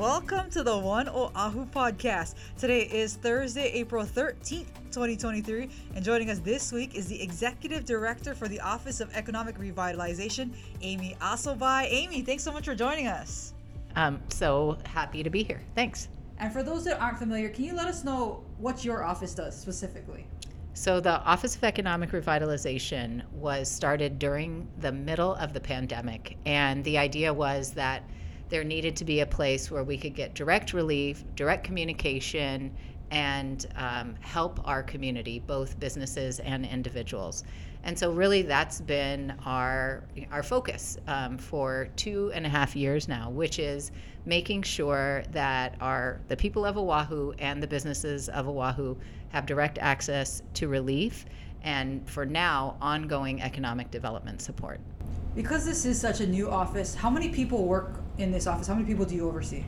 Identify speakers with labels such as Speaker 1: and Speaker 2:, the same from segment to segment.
Speaker 1: Welcome to the One Oahu podcast. Today is Thursday, April 13th, 2023, and joining us this week is the Executive Director for the Office of Economic Revitalization, Amy Asselbaye. Amy, thanks so much for joining us.
Speaker 2: I'm so happy to be here. Thanks.
Speaker 1: And for those that aren't familiar, can you let us know what your office does specifically?
Speaker 2: So, the Office of Economic Revitalization was started during the middle of the pandemic. And the idea was that there needed to be a place where we could get direct relief, direct communication, and um, help our community, both businesses and individuals. And so, really, that's been our our focus um, for two and a half years now, which is making sure that our the people of Oahu and the businesses of Oahu have direct access to relief, and for now, ongoing economic development support.
Speaker 1: Because this is such a new office, how many people work in this office? How many people do you oversee?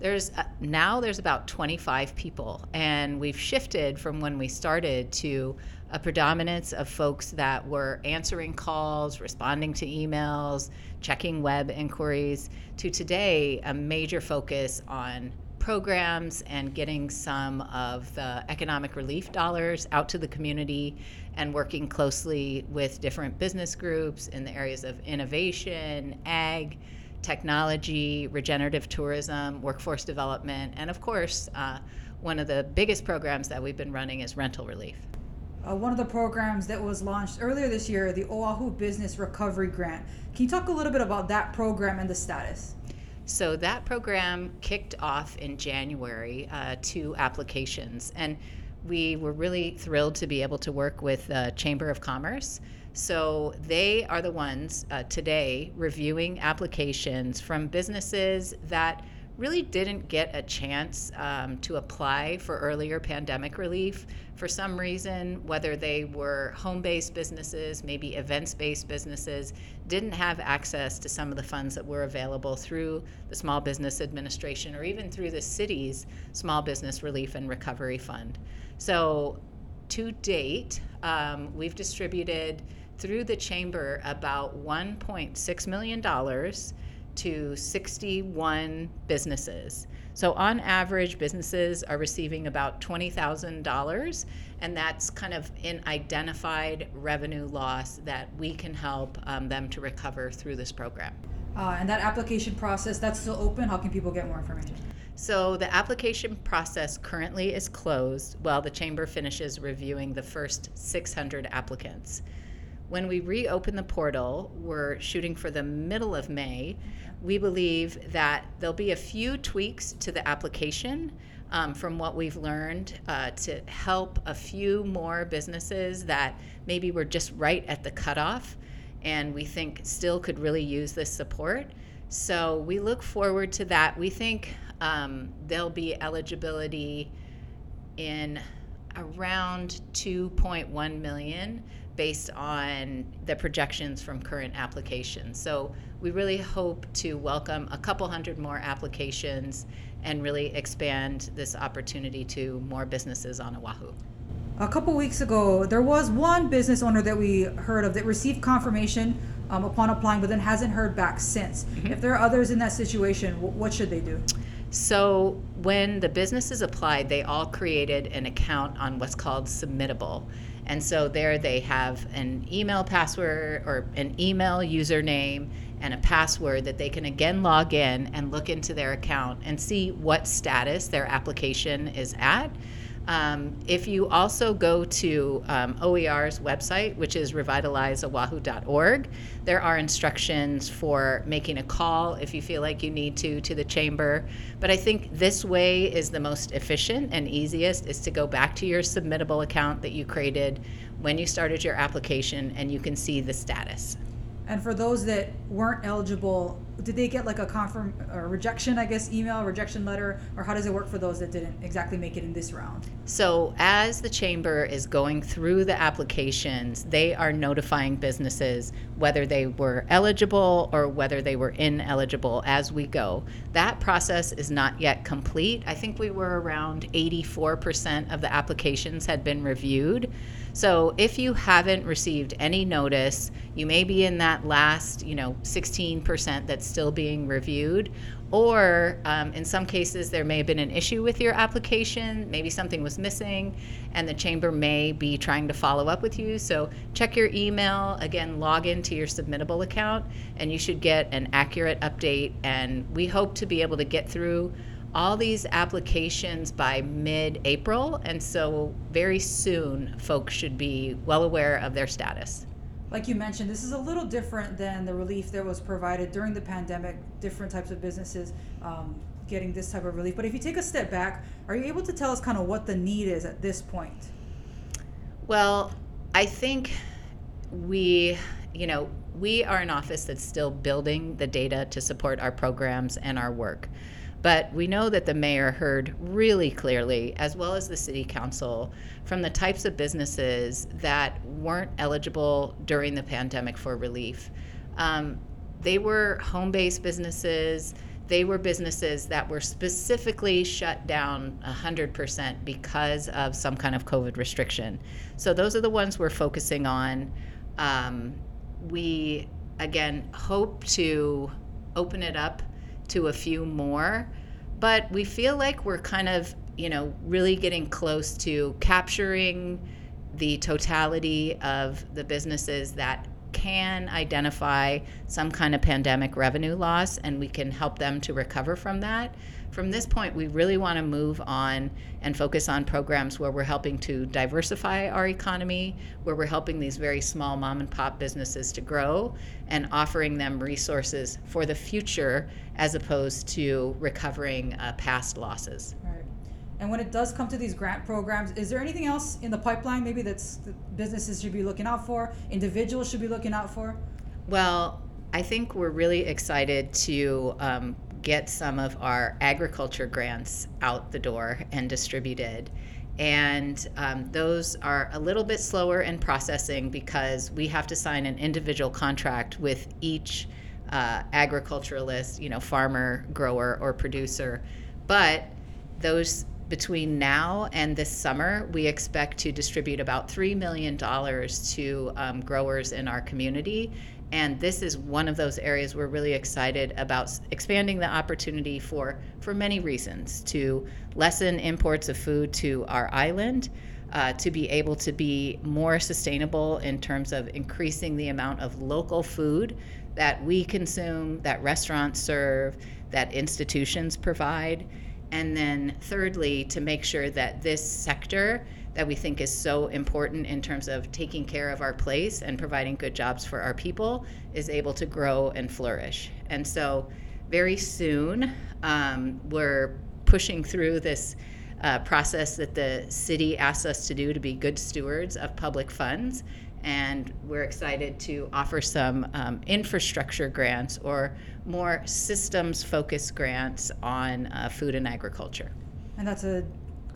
Speaker 2: There's uh, now there's about 25 people, and we've shifted from when we started to a predominance of folks that were answering calls, responding to emails, checking web inquiries, to today a major focus on programs and getting some of the economic relief dollars out to the community and working closely with different business groups in the areas of innovation, ag, technology, regenerative tourism, workforce development, and of course, uh, one of the biggest programs that we've been running is rental relief.
Speaker 1: Uh, one of the programs that was launched earlier this year, the Oahu Business Recovery Grant. Can you talk a little bit about that program and the status?
Speaker 2: So, that program kicked off in January, uh, applications. And we were really thrilled to be able to work with the Chamber of Commerce. So they are the ones uh, today reviewing applications from businesses that really didn't get a chance um, to apply for earlier pandemic relief for some reason, whether they were home based businesses, maybe events based businesses, didn't have access to some of the funds that were available through the Small Business Administration or even through the city's Small Business Relief and Recovery Fund. So, to date, um, we've distributed through the chamber about $1.6 million to 61 businesses. So, on average, businesses are receiving about $20,000, and that's kind of an identified revenue loss that we can help um, them to recover through this program.
Speaker 1: Uh, and that application process, that's still open. How can people get more information?
Speaker 2: So the application process currently is closed while the Chamber finishes reviewing the first 600 applicants. When we reopen the portal, we're shooting for the middle of May. We believe that there'll be a few tweaks to the application um, from what we've learned uh, to help a few more businesses that maybe were just right at the cutoff and we think still could really use this support. So we look forward to that. We think um, there'll be eligibility in around 2.1 million based on the projections from current applications. So we really hope to welcome a couple hundred more applications and really expand this opportunity to more businesses on Oahu.
Speaker 1: A couple weeks ago, there was one business owner that we heard of that received confirmation um, upon applying, but then hasn't heard back since. Mm-hmm. If there are others in that situation, w- what should they do?
Speaker 2: So, when the businesses applied, they all created an account on what's called Submittable. And so, there they have an email password or an email username and a password that they can again log in and look into their account and see what status their application is at. Um, if you also go to um, OER's website, which is revitalizeoahu.org, there are instructions for making a call if you feel like you need to to the chamber. But I think this way is the most efficient and easiest is to go back to your submittable account that you created when you started your application and you can see the status.
Speaker 1: And for those that weren't eligible, did they get like a confirm or rejection, I guess, email, rejection letter, or how does it work for those that didn't exactly make it in this round?
Speaker 2: So, as the chamber is going through the applications, they are notifying businesses whether they were eligible or whether they were ineligible as we go. That process is not yet complete. I think we were around 84% of the applications had been reviewed. So if you haven't received any notice, you may be in that last, you know, 16% that's still being reviewed. Or um, in some cases, there may have been an issue with your application, maybe something was missing, and the chamber may be trying to follow up with you. So check your email, again, log into your submittable account, and you should get an accurate update. And we hope to be able to get through all these applications by mid April. And so very soon, folks should be well aware of their status
Speaker 1: like you mentioned, this is a little different than the relief that was provided during the pandemic. Different types of businesses um, getting this type of relief. But if you take a step back, are you able to tell us kind of what the need is at this point?
Speaker 2: Well, I think we, you know, we are an office that's still building the data to support our programs and our work. But we know that the mayor heard really clearly, as well as the city council, from the types of businesses that weren't eligible during the pandemic for relief. Um, they were home based businesses. They were businesses that were specifically shut down 100% because of some kind of COVID restriction. So, those are the ones we're focusing on. Um, we, again, hope to open it up to a few more, but we feel like we're kind of you know, really getting close to capturing the totality of the businesses that can identify some kind of pandemic revenue loss and we can help them to recover from that. From this point, we really want to move on and focus on programs where we're helping to diversify our economy, where we're helping these very small mom and pop businesses to grow and offering them resources for the future as opposed to recovering uh, past losses. Right.
Speaker 1: And when it does come to these grant programs, is there anything else in the pipeline maybe that's that businesses should be looking out for, individuals should be looking out for?
Speaker 2: Well, I think we're really excited to um, get some of our agriculture grants out the door and distributed. And um, those are a little bit slower in processing because we have to sign an individual contract with each uh, agriculturalist, you know, farmer, grower, or producer. But those between now and this summer, we expect to distribute about $3 million to um, growers in our community. And this is one of those areas we're really excited about expanding the opportunity for, for many reasons to lessen imports of food to our island, uh, to be able to be more sustainable in terms of increasing the amount of local food that we consume, that restaurants serve, that institutions provide. And then, thirdly, to make sure that this sector that we think is so important in terms of taking care of our place and providing good jobs for our people is able to grow and flourish. And so, very soon, um, we're pushing through this uh, process that the city asks us to do to be good stewards of public funds. And we're excited to offer some um, infrastructure grants or more systems focused grants on uh, food and agriculture.
Speaker 1: And that's a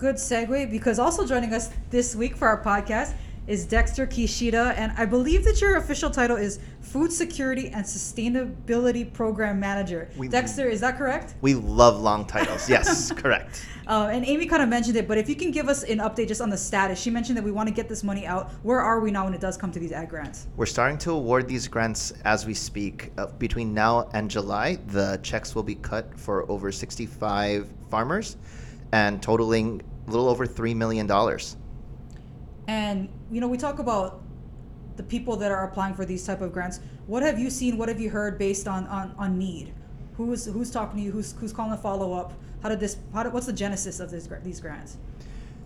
Speaker 1: good segue because also joining us this week for our podcast is Dexter Kishida. And I believe that your official title is Food Security and Sustainability Program Manager. We, Dexter, is that correct?
Speaker 3: We love long titles. Yes, correct.
Speaker 1: Uh, and Amy kind of mentioned it, but if you can give us an update just on the status, she mentioned that we want to get this money out. Where are we now when it does come to these ag grants?
Speaker 3: We're starting to award these grants as we speak. Uh, between now and July, the checks will be cut for over 65 farmers and totaling little over $3 million.
Speaker 1: And, you know, we talk about the people that are applying for these type of grants. What have you seen? What have you heard based on, on, on need? Who's, who's talking to you? Who's, who's calling a follow up? How did this? How did, what's the genesis of this, these grants?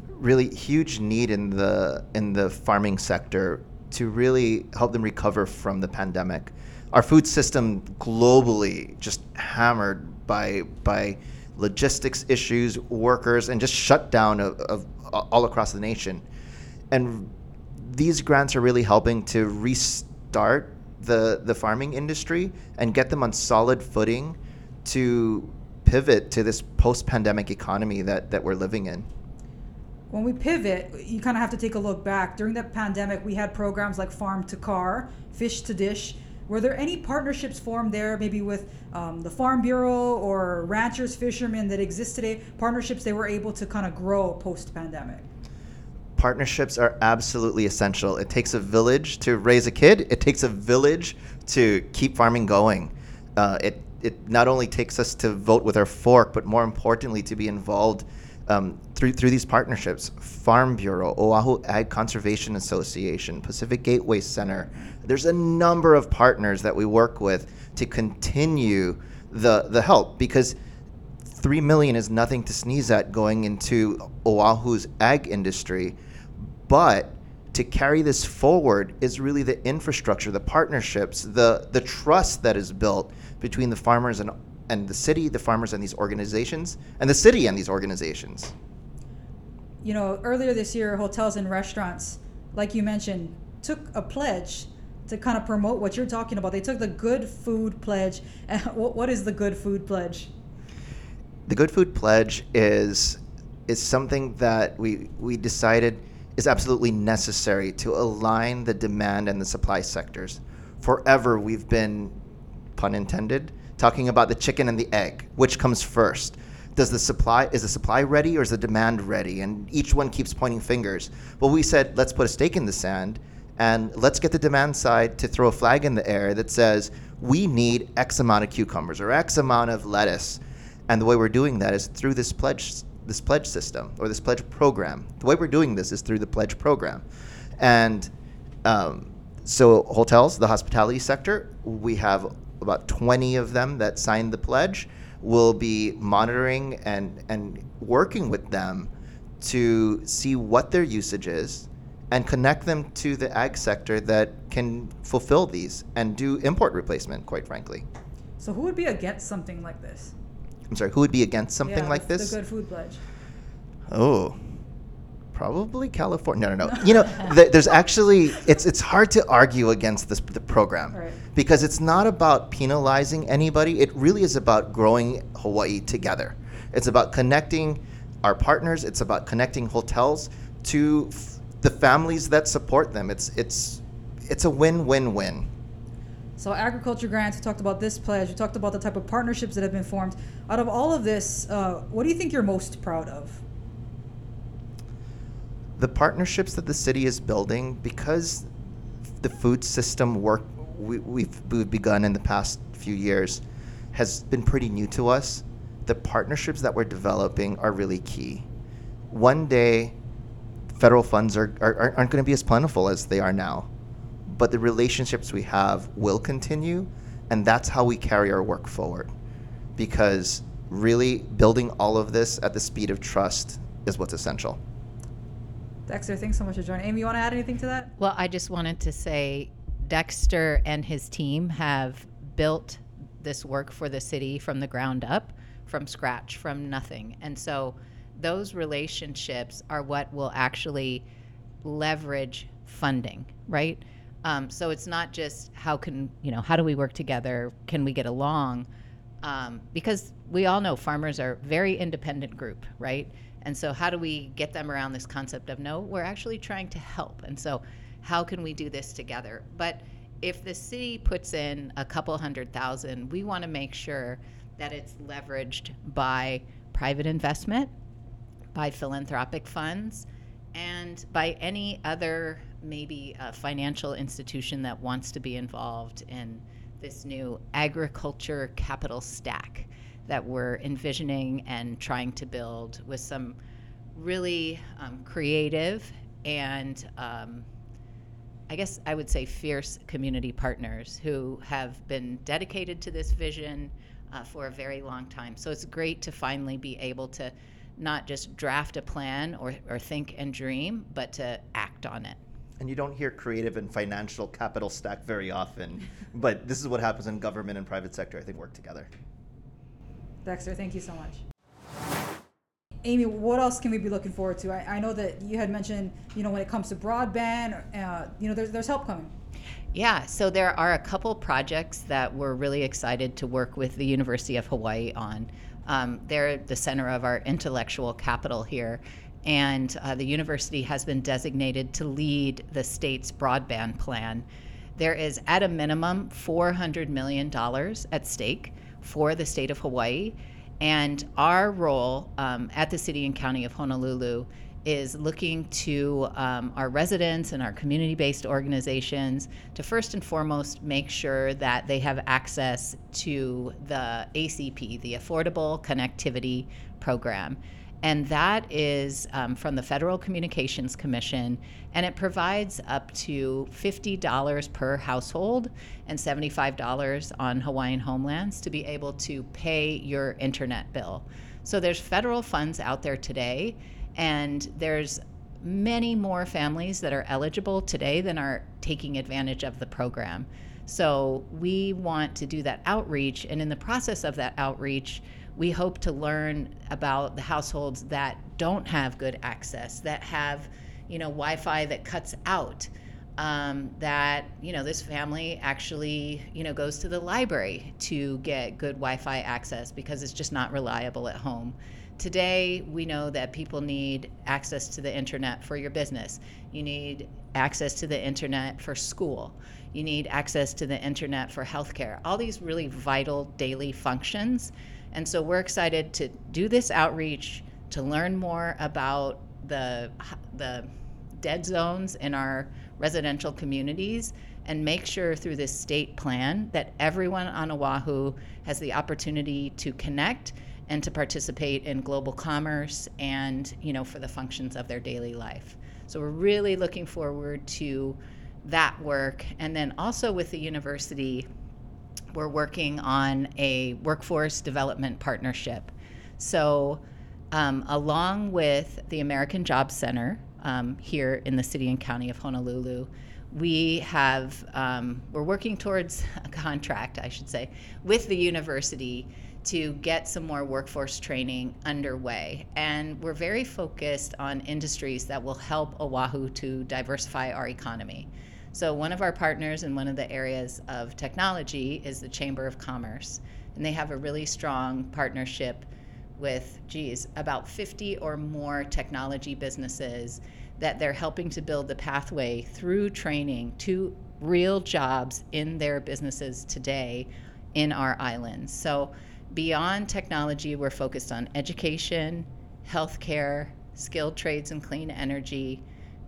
Speaker 3: Really huge need in the in the farming sector to really help them recover from the pandemic. Our food system globally just hammered by by logistics issues, workers, and just shutdown of, of all across the nation. And these grants are really helping to restart the the farming industry and get them on solid footing to pivot to this post-pandemic economy that that we're living in?
Speaker 1: When we pivot, you kind of have to take a look back. During the pandemic, we had programs like Farm to Car, Fish to Dish. Were there any partnerships formed there, maybe with um, the Farm Bureau or ranchers, fishermen that exist today? Partnerships they were able to kind of grow post-pandemic
Speaker 3: Partnerships are absolutely essential. It takes a village to raise a kid. It takes a village to keep farming going. Uh, it it not only takes us to vote with our fork, but more importantly, to be involved um, through through these partnerships. Farm Bureau, Oahu Ag Conservation Association, Pacific Gateway Center. There's a number of partners that we work with to continue the the help because three million is nothing to sneeze at going into Oahu's ag industry, but to carry this forward is really the infrastructure, the partnerships, the the trust that is built between the farmers and and the city, the farmers and these organizations, and the city and these organizations.
Speaker 1: You know, earlier this year, hotels and restaurants, like you mentioned, took a pledge to kind of promote what you're talking about. They took the Good Food Pledge. what is the Good Food Pledge?
Speaker 3: The Good Food Pledge is is something that we we decided is absolutely necessary to align the demand and the supply sectors. Forever we've been pun intended talking about the chicken and the egg, which comes first. Does the supply is the supply ready or is the demand ready? And each one keeps pointing fingers. Well, we said let's put a stake in the sand and let's get the demand side to throw a flag in the air that says we need X amount of cucumbers or X amount of lettuce. And the way we're doing that is through this pledge this pledge system or this pledge program. The way we're doing this is through the pledge program. And um, so hotels, the hospitality sector, we have about 20 of them that signed the pledge. We'll be monitoring and, and working with them to see what their usage is and connect them to the ag sector that can fulfill these and do import replacement, quite frankly.
Speaker 1: So, who would be against something like this?
Speaker 3: I'm sorry, who would be against something
Speaker 1: yeah,
Speaker 3: like this?
Speaker 1: The Good Food Pledge.
Speaker 3: Oh, probably California. No, no, no. you know, th- there's actually it's it's hard to argue against this the program
Speaker 1: Right.
Speaker 3: because it's not about penalizing anybody. It really is about growing Hawaii together. It's about connecting our partners. It's about connecting hotels to f- the families that support them. It's it's it's a win-win-win.
Speaker 1: So agriculture grants. We talked about this pledge. We talked about the type of partnerships that have been formed. Out of all of this, uh, what do you think you're most proud of?
Speaker 3: The partnerships that the city is building because the food system work we, we've, we've begun in the past few years has been pretty new to us the partnerships that we're developing are really key. One day federal funds are, are, aren't going to be as plentiful as they are now but the relationships we have will continue and that's how we carry our work forward because really building all of this at the speed of trust is what's essential
Speaker 1: Dexter, thanks so much for joining. Amy, you want to add anything to that?
Speaker 2: Well, I just wanted to say Dexter and his team have built this work for the city from the ground up, from scratch, from nothing. And so those relationships are what will actually leverage funding, right? Um, so it's not just how can, you know, how do we work together? Can we get along? Um, because we all know farmers are very independent group, right? And so, how do we get them around this concept of no, we're actually trying to help? And so, how can we do this together? But if the city puts in a couple hundred thousand, we want to make sure that it's leveraged by private investment, by philanthropic funds, and by any other maybe a financial institution that wants to be involved in this new agriculture capital stack that we're envisioning and trying to build with some really um, creative and um, I guess I would say fierce community partners who have been dedicated to this vision uh, for a very long time. So it's great to finally be able to not just draft a plan or, or think and dream, but to act on it.
Speaker 3: And you don't hear creative and financial capital stack very often, but this is what happens in government and private sector, I think, work together.
Speaker 1: Dexter, thank you so much. Amy, what else can we be looking forward to? I, I know that you had mentioned, you know, when it comes to broadband, uh, you know, there's, there's help coming.
Speaker 2: Yeah, so there are a couple projects that we're really excited to work with the University of Hawaii on. Um, they're the center of our intellectual capital here, and uh, the university has been designated to lead the state's broadband plan. There is, at a minimum, $400 million at stake for the state of Hawaii. And our role um, at the city and county of Honolulu is looking to um, our residents and our community based organizations to first and foremost make sure that they have access to the ACP, the Affordable Connectivity Program. And that is um, from the Federal Communications Commission, and it provides up to $50 per household and $75 on Hawaiian homelands to be able to pay your internet bill. So there's federal funds out there today, and there's many more families that are eligible today than are taking advantage of the program. So we want to do that outreach, and in the process of that outreach, we hope to learn about the households that don't have good access, that have, you know, Wi-Fi that cuts out. Um, that you know this family actually you know goes to the library to get good Wi-Fi access because it's just not reliable at home. Today, we know that people need access to the internet for your business. You need access to the internet for school. You need access to the internet for healthcare. All these really vital daily functions and so we're excited to do this outreach to learn more about the the dead zones in our residential communities and make sure through this state plan that everyone on Oahu has the opportunity to connect and to participate in global commerce and you know for the functions of their daily life. So we're really looking forward to that work and then also with the university we're working on a workforce development partnership. So, um, along with the American Job Center um, here in the city and county of Honolulu, we have um, we're working towards a contract, I should say, with the university to get some more workforce training underway. And we're very focused on industries that will help Oahu to diversify our economy. So, one of our partners in one of the areas of technology is the Chamber of Commerce. And they have a really strong partnership with, geez, about 50 or more technology businesses that they're helping to build the pathway through training to real jobs in their businesses today in our islands. So, beyond technology, we're focused on education, healthcare, skilled trades and clean energy,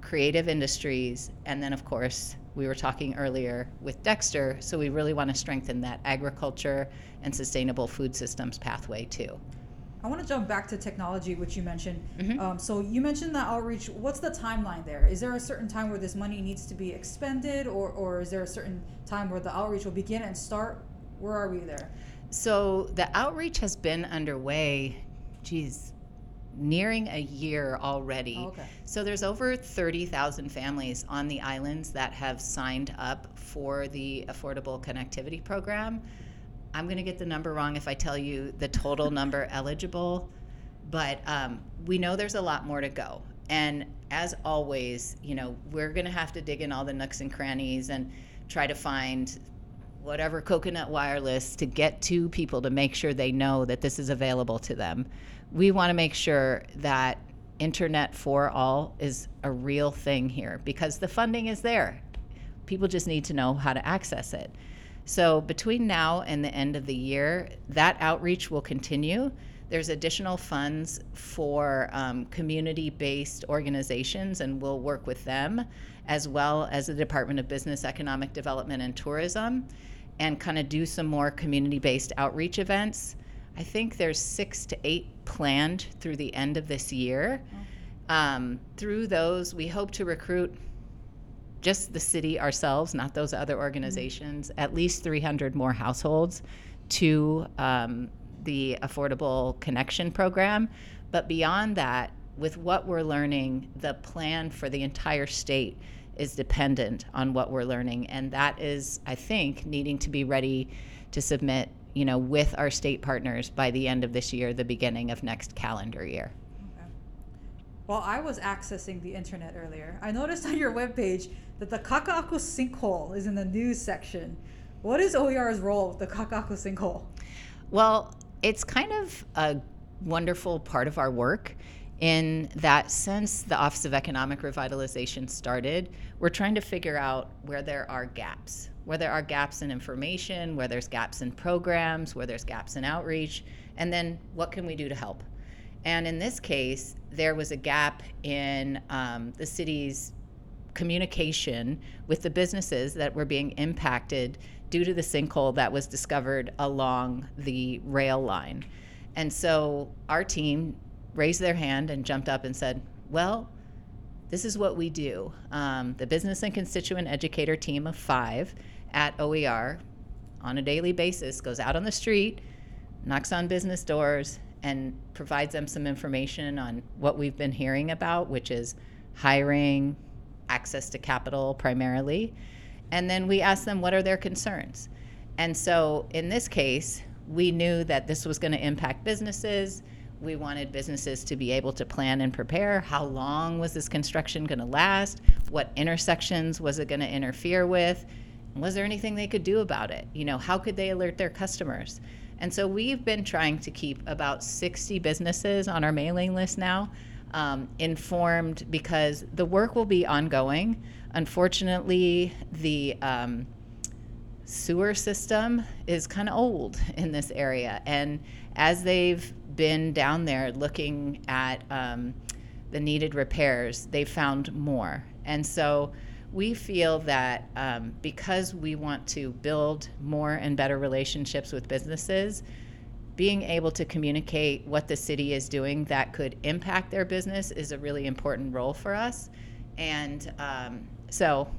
Speaker 2: creative industries, and then, of course, we were talking earlier with Dexter, so we really want to strengthen that agriculture and sustainable food systems pathway too.
Speaker 1: I want to jump back to technology, which you mentioned. Mm-hmm. Um, so you mentioned the outreach. What's the timeline there? Is there a certain time where this money needs to be expended, or, or is there a certain time where the outreach will begin and start? Where are we there?
Speaker 2: So the outreach has been underway, geez, nearing a year already.
Speaker 1: Oh, okay.
Speaker 2: So there's over 30,000 families on the islands that have signed up for the Affordable Connectivity Program. I'm going to get the number wrong if I tell you the total number eligible, but um, we know there's a lot more to go. And as always, you know, we're going to have to dig in all the nooks and crannies and try to find whatever coconut wireless to get to people to make sure they know that this is available to them we want to make sure that internet for all is a real thing here because the funding is there. People just need to know how to access it. So between now and the end of the year, that outreach will continue. There's additional funds for um, community based organizations, and we'll work with them, as well as the Department of Business, Economic Development, and Tourism, and kind of do some more community based outreach events. I think there's six to eight planned through the end of this year. Um, through those, we hope to recruit just the city ourselves, not those other organizations, mm-hmm. at least 300 more households to um, the Affordable Connection Program. But beyond that, with what we're learning, the plan for the entire state is dependent on what we're learning. And that is, I think, needing to be ready to submit you know, with our state partners by the end of this year, the beginning of next calendar year. Okay.
Speaker 1: While I was accessing the internet earlier, I noticed on your webpage that the Kaka'ako sinkhole is in the news section. What is OER's role with the Kaka'ako sinkhole?
Speaker 2: Well, it's kind of a wonderful part of our work in that since the Office of Economic Revitalization started, we're trying to figure out where there are gaps where there are gaps in information, where there's gaps in programs, where there's gaps in outreach, and then what can we do to help? And in this case, there was a gap in um, the city's communication with the businesses that were being impacted due to the sinkhole that was discovered along the rail line. And so our team raised their hand and jumped up and said, Well, this is what we do. Um, the business and constituent educator team of five at OER on a daily basis goes out on the street, knocks on business doors, and provides them some information on what we've been hearing about, which is hiring, access to capital primarily. And then we ask them what are their concerns. And so in this case, we knew that this was going to impact businesses. We wanted businesses to be able to plan and prepare. How long was this construction going to last? What intersections was it going to interfere with? Was there anything they could do about it? You know, how could they alert their customers? And so we've been trying to keep about 60 businesses on our mailing list now um, informed because the work will be ongoing. Unfortunately, the um, sewer system is kind of old in this area. And as they've been down there looking at um, the needed repairs, they've found more. And so we feel that um, because we want to build more and better relationships with businesses, being able to communicate what the city is doing that could impact their business is a really important role for us. And um, so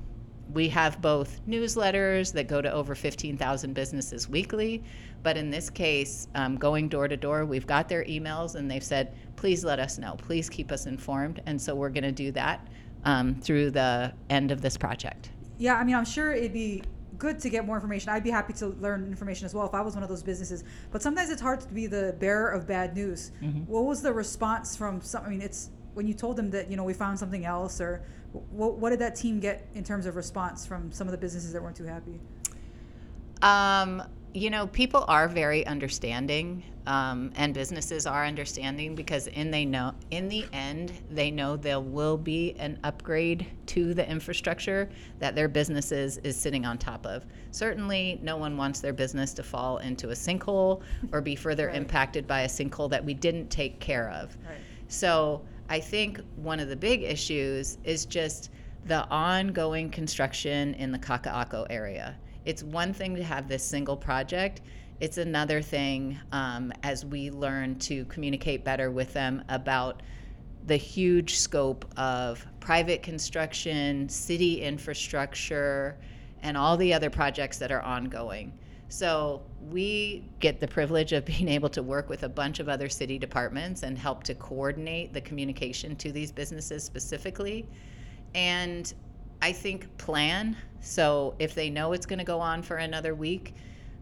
Speaker 2: we have both newsletters that go to over 15,000 businesses weekly, but in this case, um, going door to door, we've got their emails and they've said, please let us know, please keep us informed. And so we're going to do that um, through the end of this project.
Speaker 1: Yeah, I mean, I'm sure it'd be good to get more information. I'd be happy to learn information as well if I was one of those businesses. But sometimes it's hard to be the bearer of bad news. Mm-hmm. What was the response from some? I mean, it's when you told them that you know we found something else, or what, what did that team get in terms of response from some of the businesses that weren't too happy?
Speaker 2: Um, you know, people are very understanding, um, and businesses are understanding because in they know in the end they know there will be an upgrade to the infrastructure that their businesses is sitting on top of. Certainly, no one wants their business to fall into a sinkhole or be further right. impacted by a sinkhole that we didn't take care of. Right. So, I think one of the big issues is just the ongoing construction in the Kaka'ako area it's one thing to have this single project. It's another thing um, as we learn to communicate better with them about the huge scope of private construction, city infrastructure, and all the other projects that are ongoing. So we get the privilege of being able to work with a bunch of other city departments and help to coordinate the communication to these businesses specifically. And I think plan. So if they know it's going to go on for another week,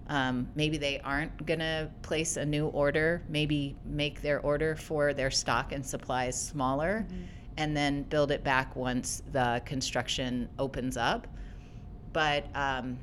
Speaker 2: um, maybe they aren't going to place a new order. Maybe make their order for their stock and supplies smaller mm-hmm. and then build it back once the construction opens up. But um,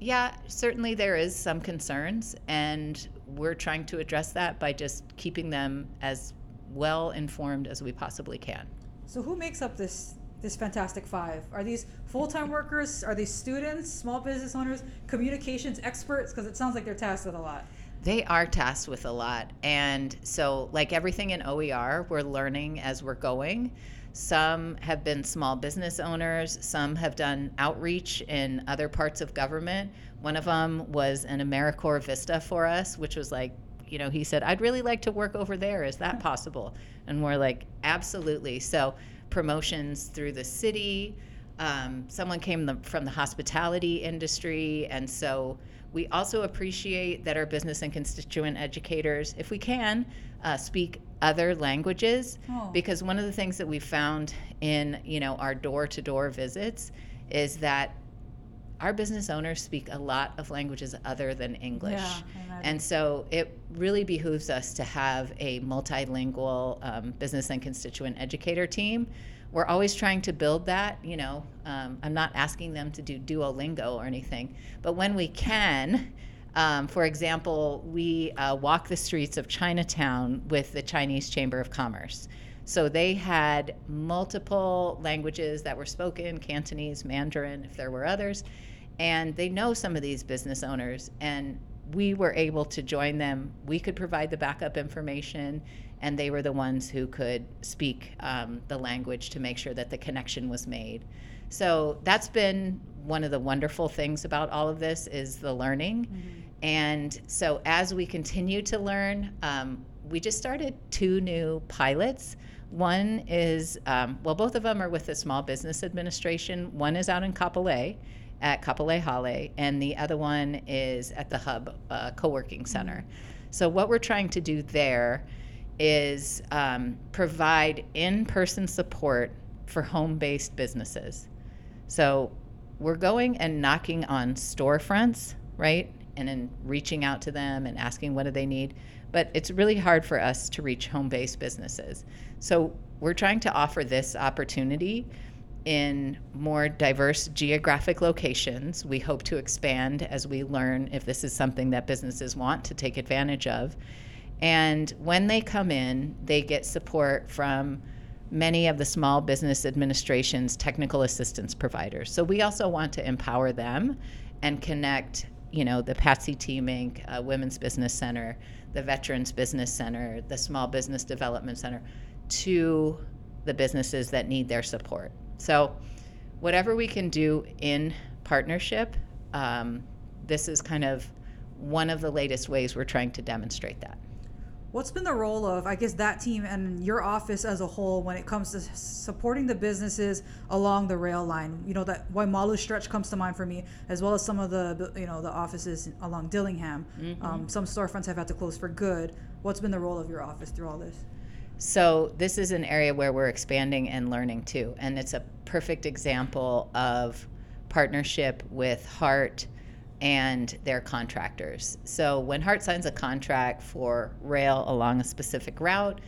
Speaker 2: yeah, certainly there is some concerns, and we're trying to address that by just keeping them as well informed as we possibly can.
Speaker 1: So, who makes up this this Fantastic Five? Are these full time workers? Are these students, small business owners, communications experts? Because it sounds like they're tasked with a lot.
Speaker 2: They are tasked with a lot. And so, like everything in OER, we're learning as we're going. Some have been small business owners, some have done outreach in other parts of government. One of them was an AmeriCorps Vista for us, which was like, you know, he said, I'd really like to work over there. Is that possible? And we're like, absolutely. So, promotions through the city. Um, someone came the, from the hospitality industry, and so we also appreciate that our business and constituent educators, if we can, uh, speak other languages. Oh. Because one of the things that we found in you know our door-to-door visits is that our business owners speak a lot of languages other than English. Yeah, and so it really behooves us to have a multilingual um, business and constituent educator team. We're always trying to build that. You know, um, I'm not asking them to do Duolingo or anything, but when we can, um, for example, we uh, walk the streets of Chinatown with the Chinese Chamber of Commerce. So they had multiple languages that were spoken Cantonese, Mandarin, if there were others. And they know some of these business owners. And we were able to join them. We could provide the backup information and they were the ones who could speak um, the language to make sure that the connection was made. So that's been one of the wonderful things about all of this is the learning. Mm-hmm. And so as we continue to learn, um, we just started two new pilots. One is, um, well, both of them are with the Small Business Administration. One is out in Kapolei at Kapolei Hale, and the other one is at the Hub uh, Co working Center. So, what we're trying to do there is um, provide in person support for home based businesses. So, we're going and knocking on storefronts, right? And then reaching out to them and asking what do they need. But it's really hard for us to reach home based businesses. So, we're trying to offer this opportunity in more diverse geographic locations. We hope to expand as we learn if this is something that businesses want to take advantage of. And when they come in, they get support from many of the Small Business Administration's technical assistance providers. So we also want to empower them and connect, you know, the Patsy Team Inc., uh, Women's Business Center, the Veterans Business Center, the Small Business Development Center to the businesses that need their support. So, whatever we can do in partnership, um, this is kind of one of the latest ways we're trying to demonstrate that.
Speaker 1: What's been the role of, I guess, that team and your office as a whole when it comes to supporting the businesses along the rail line? You know, that Waimalu stretch comes to mind for me, as well as some of the, you know, the offices along Dillingham. Mm-hmm. Um, some storefronts have had to close for good. What's been the role of your office through all this?
Speaker 2: So this is an area where we're expanding and learning too, and it's a perfect example of partnership with Hart and their contractors. So when Hart signs a contract for rail along a specific route,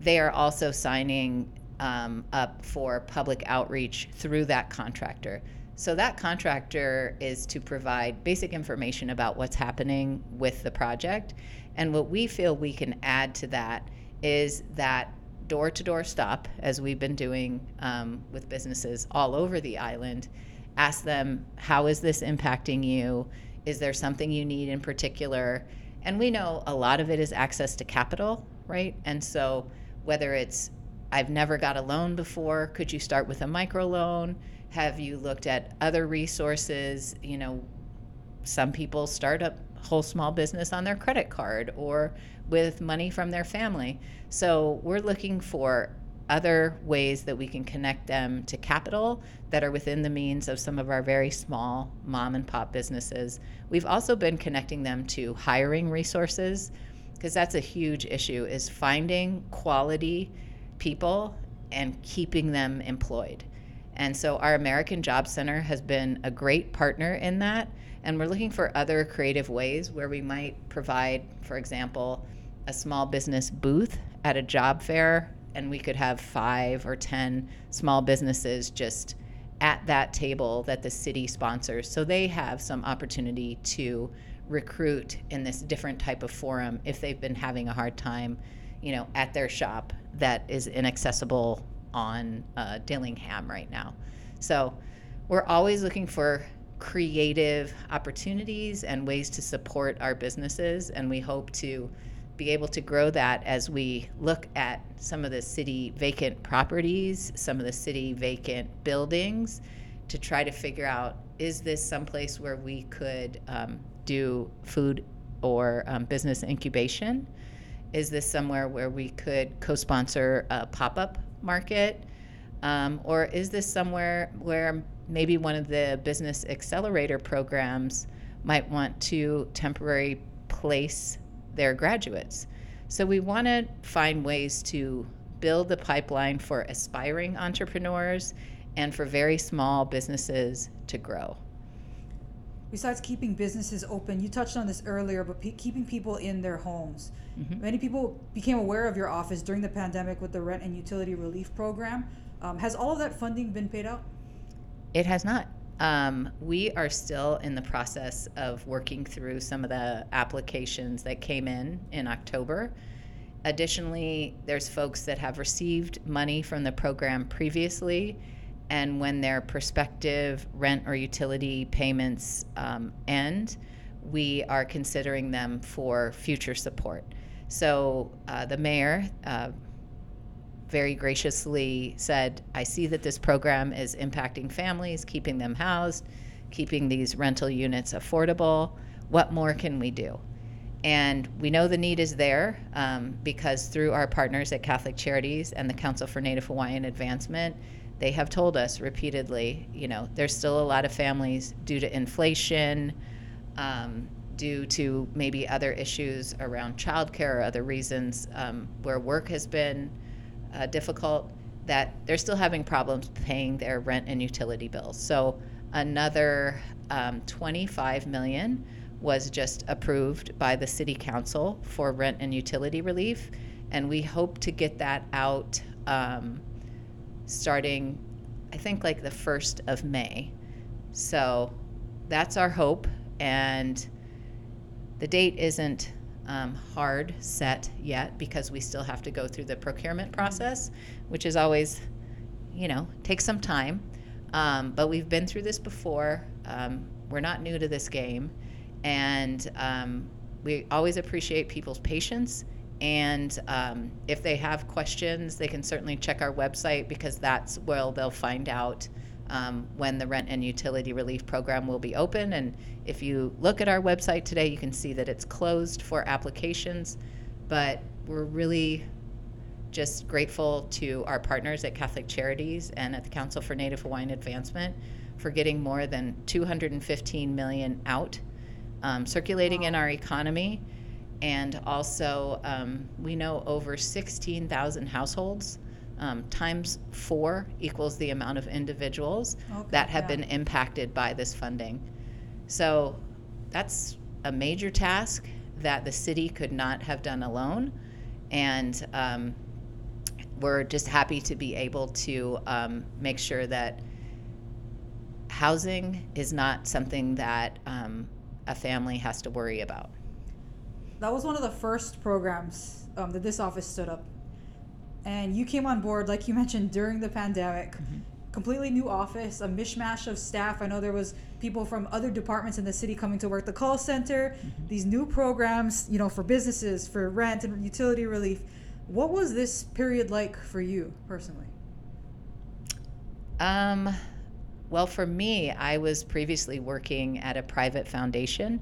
Speaker 2: they are also signing um, up for public outreach through that contractor. So that contractor is to provide basic information about what's happening with the project. And what we feel we can add to that is that door to door stop, as we've been doing um, with businesses all over the island. Ask them, how is this impacting you? Is there something you need in particular? And we know a lot of it is access to capital, right? And so whether it's, I've never got a loan before, could you start with a microloan? Have you looked at other resources? You know, some people start up whole small business on their credit card or with money from their family. So we're looking for other ways that we can connect them to capital that are within the means of some of our very small mom and pop businesses. We've also been connecting them to hiring resources because that's a huge issue is finding quality people and keeping them employed. And so our American Job Center has been a great partner in that and we're looking for other creative ways where we might provide, for example, a small business booth at a job fair, and we could have five or 10 small businesses just at that table that the city sponsors. So they have some opportunity to recruit in this different type of forum if they've been having a hard time, you know, at their shop that is inaccessible on uh, Dillingham right now. So we're always looking for creative opportunities and ways to support our businesses. And we hope to be able to grow that as we look at some of the city vacant properties, some of the city vacant buildings, to try to figure out is this someplace where we could um, do food or um, business incubation? Is this somewhere where we could co sponsor a pop up market? Um, or is this somewhere where maybe one of the business accelerator programs might want to temporarily place their graduates. So we want to find ways to build the pipeline for aspiring entrepreneurs and for very small businesses to grow.
Speaker 1: Besides keeping businesses open, you touched on this earlier, but pe- keeping people in their homes. Mm-hmm. Many people became aware of your office during the pandemic with the rent and utility relief program. Um, has all of that funding been paid out?
Speaker 2: It has not. Um, we are still in the process of working through some of the applications that came in in October. Additionally, there's folks that have received money from the program previously, and when their prospective rent or utility payments um, end, we are considering them for future support. So uh, the mayor uh, very graciously said, I see that this program is impacting families, keeping them housed, keeping these rental units affordable. What more can we do? And we know the need is there um, because through our partners at Catholic Charities and the Council for Native Hawaiian Advancement, they have told us repeatedly, you know, there's still a lot of families due to inflation, um, due to maybe other issues around childcare or other reasons um, where work has been uh, difficult, that they're still having problems paying their rent and utility bills. So another um, 25 million was just approved by the city council for rent and utility relief, and we hope to get that out um, starting, I think, like the first of May. So that's our hope, and the date isn't um, hard set yet because we still have to go through the procurement process, which is always, you know, takes some time. Um, but we've been through this before. Um, we're not new to this game, and um, we always appreciate people's patience. And um, if they have questions, they can certainly check our website because that's where they'll find out um, when the rent and utility relief program will be open. And if you look at our website today, you can see that it's closed for applications. But we're really just grateful to our partners at Catholic Charities and at the Council for Native Hawaiian Advancement for getting more than 215 million out, um, circulating in our economy. And also, um, we know over 16,000 households um, times four equals the amount of individuals
Speaker 1: Okay,
Speaker 2: that have
Speaker 1: yeah.
Speaker 2: been impacted by this funding. So that's a major task that the city could not have done alone. And um, we're just happy to be able to um, make sure that housing is not something that um, a family has to worry about.
Speaker 1: That was one of the first programs um, that this office stood up. And you came on board, like you mentioned, during the pandemic. Completely new office, a mishmash of staff. I know there was people from other departments in the city coming to work the call center. These new programs, you know, for businesses, for rent and utility relief. What was this period like for you personally?
Speaker 2: Um, well, for me, I was previously working at a private foundation,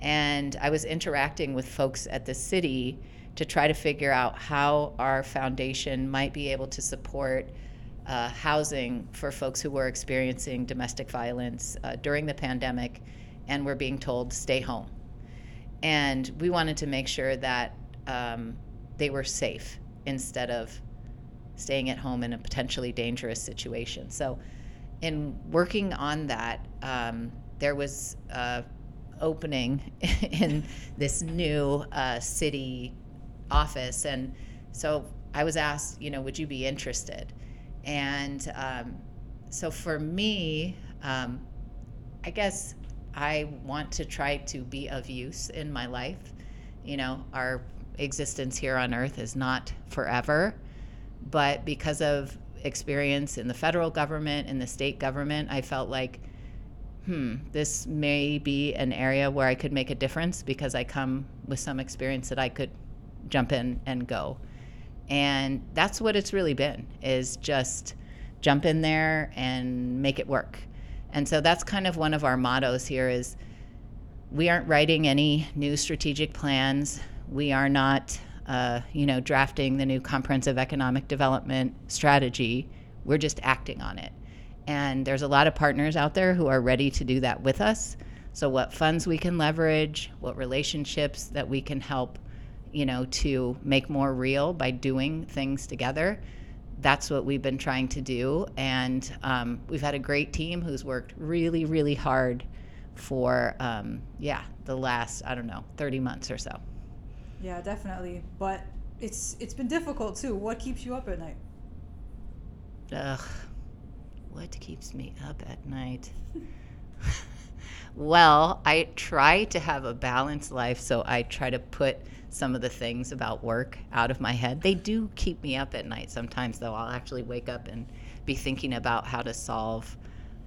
Speaker 2: and I was interacting with folks at the city to try to figure out how our foundation might be able to support uh, housing for folks who were experiencing domestic violence uh, during the pandemic and were being told stay home. And we wanted to make sure that um, they were safe instead of staying at home in a potentially dangerous situation. So, in working on that, um, there was a opening in this new uh, city office, and so I was asked, you know, would you be interested? And um, so for me, um, I guess I want to try to be of use in my life. You know, our existence here on earth is not forever, but because of experience in the federal government and the state government, I felt like, hmm, this may be an area where I could make a difference because I come with some experience that I could jump in and go. And that's what it's really been is just jump in there and make it work. And so that's kind of one of our mottos here is we aren't writing any new strategic plans. We are not, uh, you know, drafting the new comprehensive economic development strategy. We're just acting on it. And there's a lot of partners out there who are ready to do that with us. So, what funds we can leverage, what relationships that we can help, you know, to make more real by doing things together. That's what we've been trying to do. And um, we've had a great team who's worked really, really hard for, um, yeah, the last, I don't know, 30 months or so.
Speaker 1: Yeah, definitely. But it's it's been difficult too. What keeps you up at night?
Speaker 2: Ugh, what keeps me up at night? well, I try to have a balanced life, so I try to put some of the things about work out of my head. They do keep me up at night sometimes, though. I'll actually wake up and be thinking about how to solve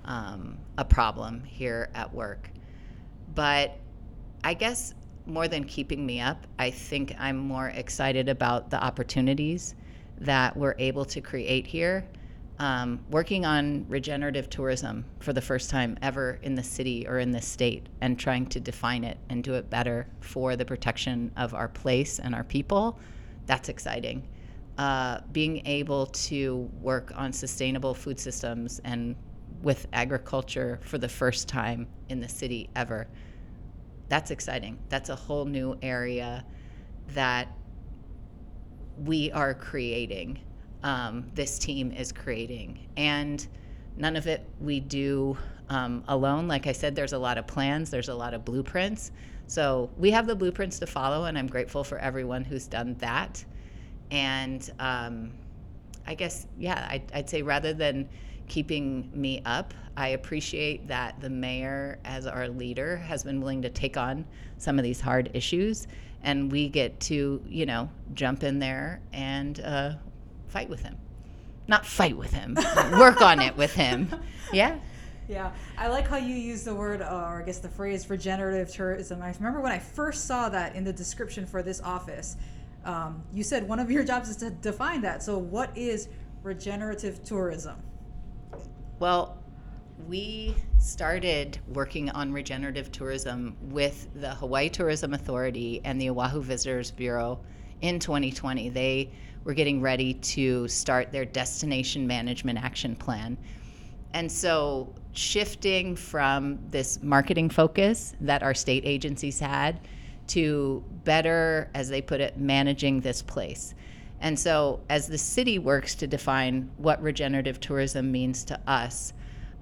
Speaker 2: um, a problem here at work. But I guess more than keeping me up, I think I'm more excited about the opportunities that we're able to create here. Um, working on regenerative tourism for the first time ever in the city or in the state and trying to define it and do it better for the protection of our place and our people, that's exciting. Uh, being able to work on sustainable food systems and with agriculture for the first time in the city ever that's exciting. That's a whole new area that we are creating. Um, this team is creating, and none of it we do um, alone. Like I said, there's a lot of plans, there's a lot of blueprints. So we have the blueprints to follow, and I'm grateful for everyone who's done that. And um, I guess, yeah, I'd, I'd say rather than keeping me up. I appreciate that the mayor, as our leader, has been willing to take on some of these hard issues, and we get to, you know, jump in there and uh, fight with him. Not fight with him, work on it with him. Yeah.
Speaker 1: Yeah, I like how you use the word, uh, or I guess the phrase, regenerative tourism. I remember when I first saw that in the description for this office, um, you said one of your jobs is to define that. So, what is regenerative tourism?
Speaker 2: Well, we started working on regenerative tourism with the Hawaii Tourism Authority and the Oahu Visitors Bureau in 2020. They were getting ready to start their destination management action plan. And so, shifting from this marketing focus that our state agencies had to better, as they put it, managing this place. And so, as the city works to define what regenerative tourism means to us,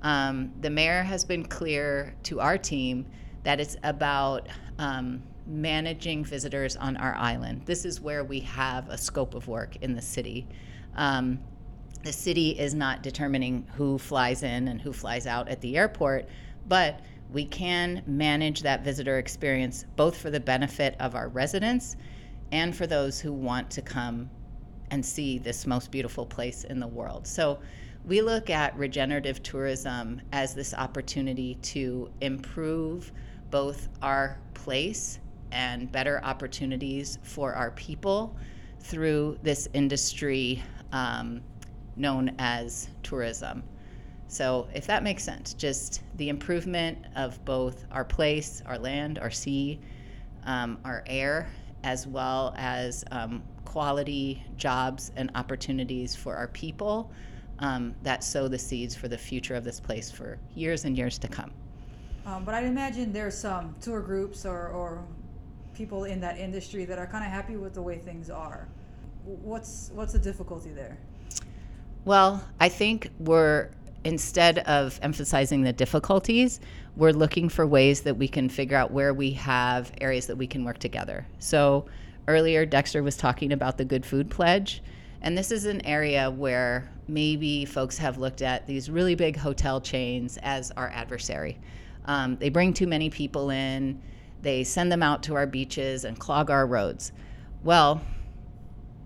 Speaker 2: um, the mayor has been clear to our team that it's about um, managing visitors on our island. This is where we have a scope of work in the city. Um, the city is not determining who flies in and who flies out at the airport, but we can manage that visitor experience both for the benefit of our residents and for those who want to come and see this most beautiful place in the world. So we look at regenerative tourism as this opportunity to improve both our place and better opportunities for our people through this industry um, known as tourism. So, if that makes sense, just the improvement of both our place, our land, our sea, um, our air, as well as um, quality jobs and opportunities for our people um, that sow the seeds for the future of this place for years and years to come.
Speaker 1: Um, but I imagine there's some tour groups or, or people in that industry that are kind of happy with the way things are. What's what's the difficulty there?
Speaker 2: Well, I think we're instead of emphasizing the difficulties, we're looking for ways that we can figure out where we have areas that we can work together. So earlier, Dexter was talking about the Good Food Pledge. And this is an area where maybe folks have looked at these really big hotel chains as our adversary. Um, they bring too many people in, they send them out to our beaches and clog our roads. Well,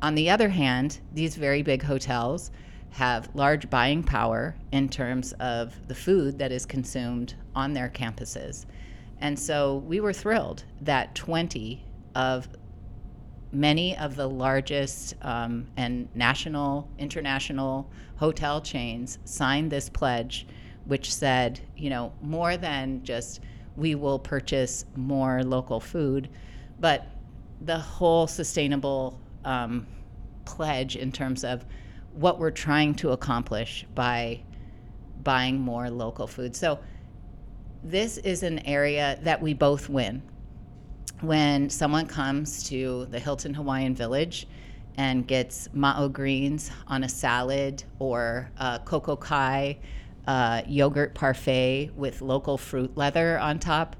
Speaker 2: on the other hand, these very big hotels have large buying power in terms of the food that is consumed on their campuses. And so we were thrilled that 20 of many of the largest um, and national, international hotel chains signed this pledge, which said, you know, more than just we will purchase more local food, but the whole sustainable um, pledge in terms of what we're trying to accomplish by buying more local food. So this is an area that we both win. When someone comes to the Hilton Hawaiian Village and gets ma'o greens on a salad or a koko kai uh, yogurt parfait with local fruit leather on top,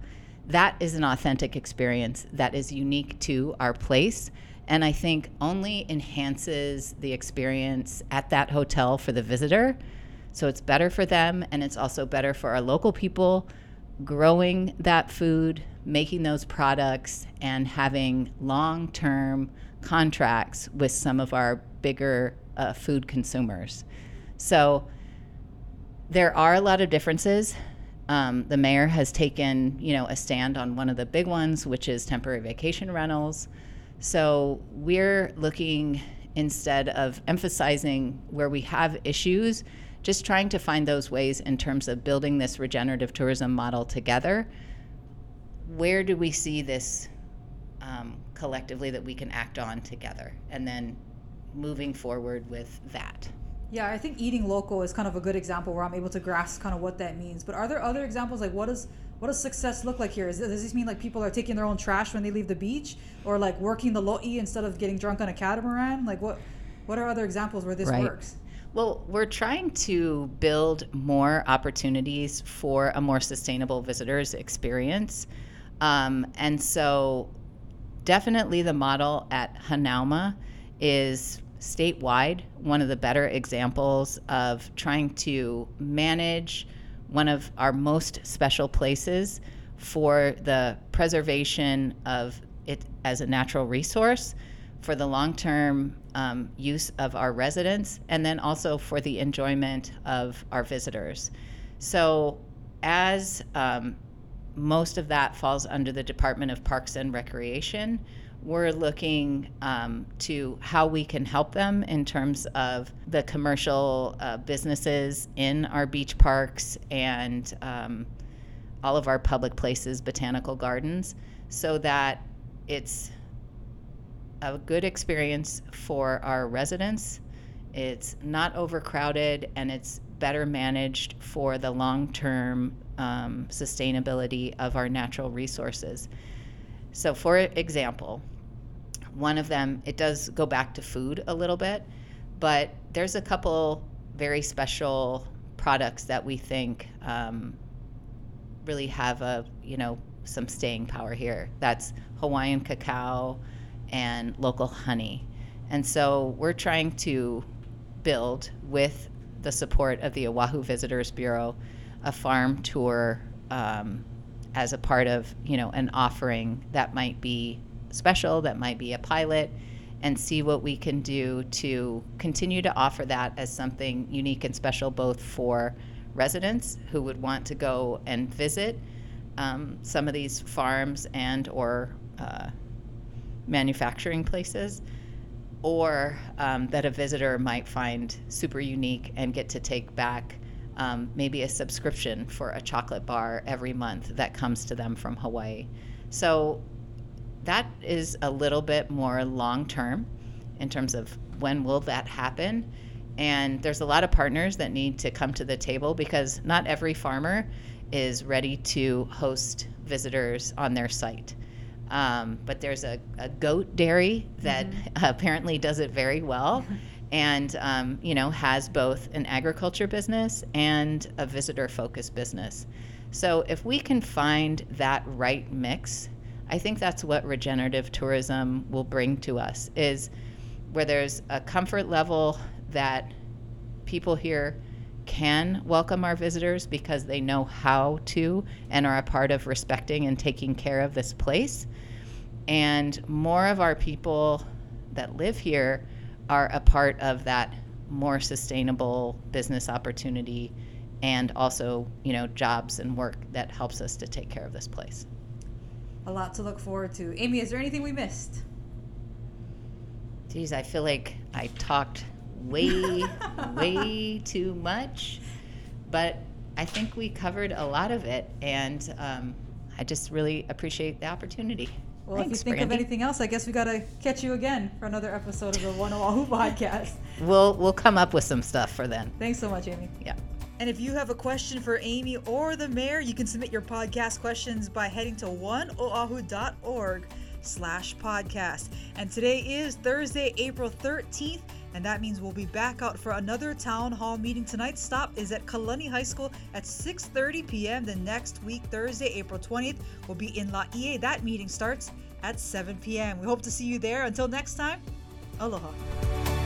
Speaker 2: that is an authentic experience that is unique to our place and I think only enhances the experience at that hotel for the visitor. So it's better for them, and it's also better for our local people growing that food, making those products, and having long term contracts with some of our bigger uh, food consumers. So there are a lot of differences Um, the mayor has taken, you know, a stand on one of the big ones, which is temporary vacation rentals. So we're looking instead of emphasizing where we have issues, just trying to find those ways in terms of building this regenerative tourism model together. Where do we see this um, collectively that we can act on together? And then moving forward with that.
Speaker 1: Yeah, I think eating local is kind of a good example where I'm able to grasp kind of what that means. But are there other examples like what does what does success look like here? Is, does this mean like people are taking their own trash when they leave the beach, or like working the lo'i instead of getting drunk on a catamaran? Like what what are other examples where this
Speaker 2: Right.
Speaker 1: works?
Speaker 2: Well, we're trying to build more opportunities for a more sustainable visitors experience. Um, and so, definitely the model at Hanauma is statewide one of the better examples of trying to manage one of our most special places for the preservation of it as a natural resource for the long term um, use of our residents and then also for the enjoyment of our visitors. So, as um, most of that falls under the Department of Parks and Recreation, we're looking um, to how we can help them in terms of the commercial uh, businesses in our beach parks and um, all of our public places, botanical gardens, so that it's a good experience for our residents. It's not overcrowded and it's better managed for the long term um, sustainability of our natural resources. So, for example, one of them, it does go back to food a little bit, but there's a couple very special products that we think um, really have a, you know, some staying power here. That's Hawaiian cacao and local honey. And so we're trying to build with the support of the Oahu Visitors Bureau a farm tour um, as a part of you know an offering that might be special, that might be a pilot, and see what we can do to continue to offer that as something unique and special both for residents who would want to go and visit um, some of these farms and or uh, manufacturing places or um, that a visitor might find super unique and get to take back um, maybe a subscription for a chocolate bar every month that comes to them from Hawaii. So that is a little bit more long term in terms of when will that happen. And there's a lot of partners that need to come to the table because not every farmer is ready to host visitors on their site. Um, but there's a, a goat dairy that apparently does it very well and um, you know has both an agriculture business and a visitor focused business. So if we can find that right mix i think that's what regenerative tourism will bring to us is where there's a comfort level that people here can welcome our visitors because they know how to and are a part of respecting and taking care of this place. And more of our people that live here are a part of that more sustainable business opportunity and also you know jobs and work that helps us to take care of this place
Speaker 1: A lot to look forward to. Amy, is there anything we missed?
Speaker 2: geez i feel like i talked way way too much but i think we covered a lot of it and um, i just really appreciate the opportunity
Speaker 1: Well,
Speaker 2: Thanks,
Speaker 1: if you think
Speaker 2: Brandi.
Speaker 1: of anything else, I guess we gotta catch you again for another episode of the One Oahu podcast.
Speaker 2: we'll we'll come up with some stuff for then
Speaker 1: Thanks so much, Amy.
Speaker 2: yeah
Speaker 1: And if you have a question for Amy or the mayor, you can submit your podcast questions by heading to oneoahu.org slash podcast. And today is Thursday, April 13th, and that means we'll be back out for another town hall meeting. Tonight's stop is at Kalani High School at 6.30 p.m. The next week, Thursday, April 20th, we'll be in Laie. That meeting starts at 7 p.m. We hope to see you there. Until next time, aloha.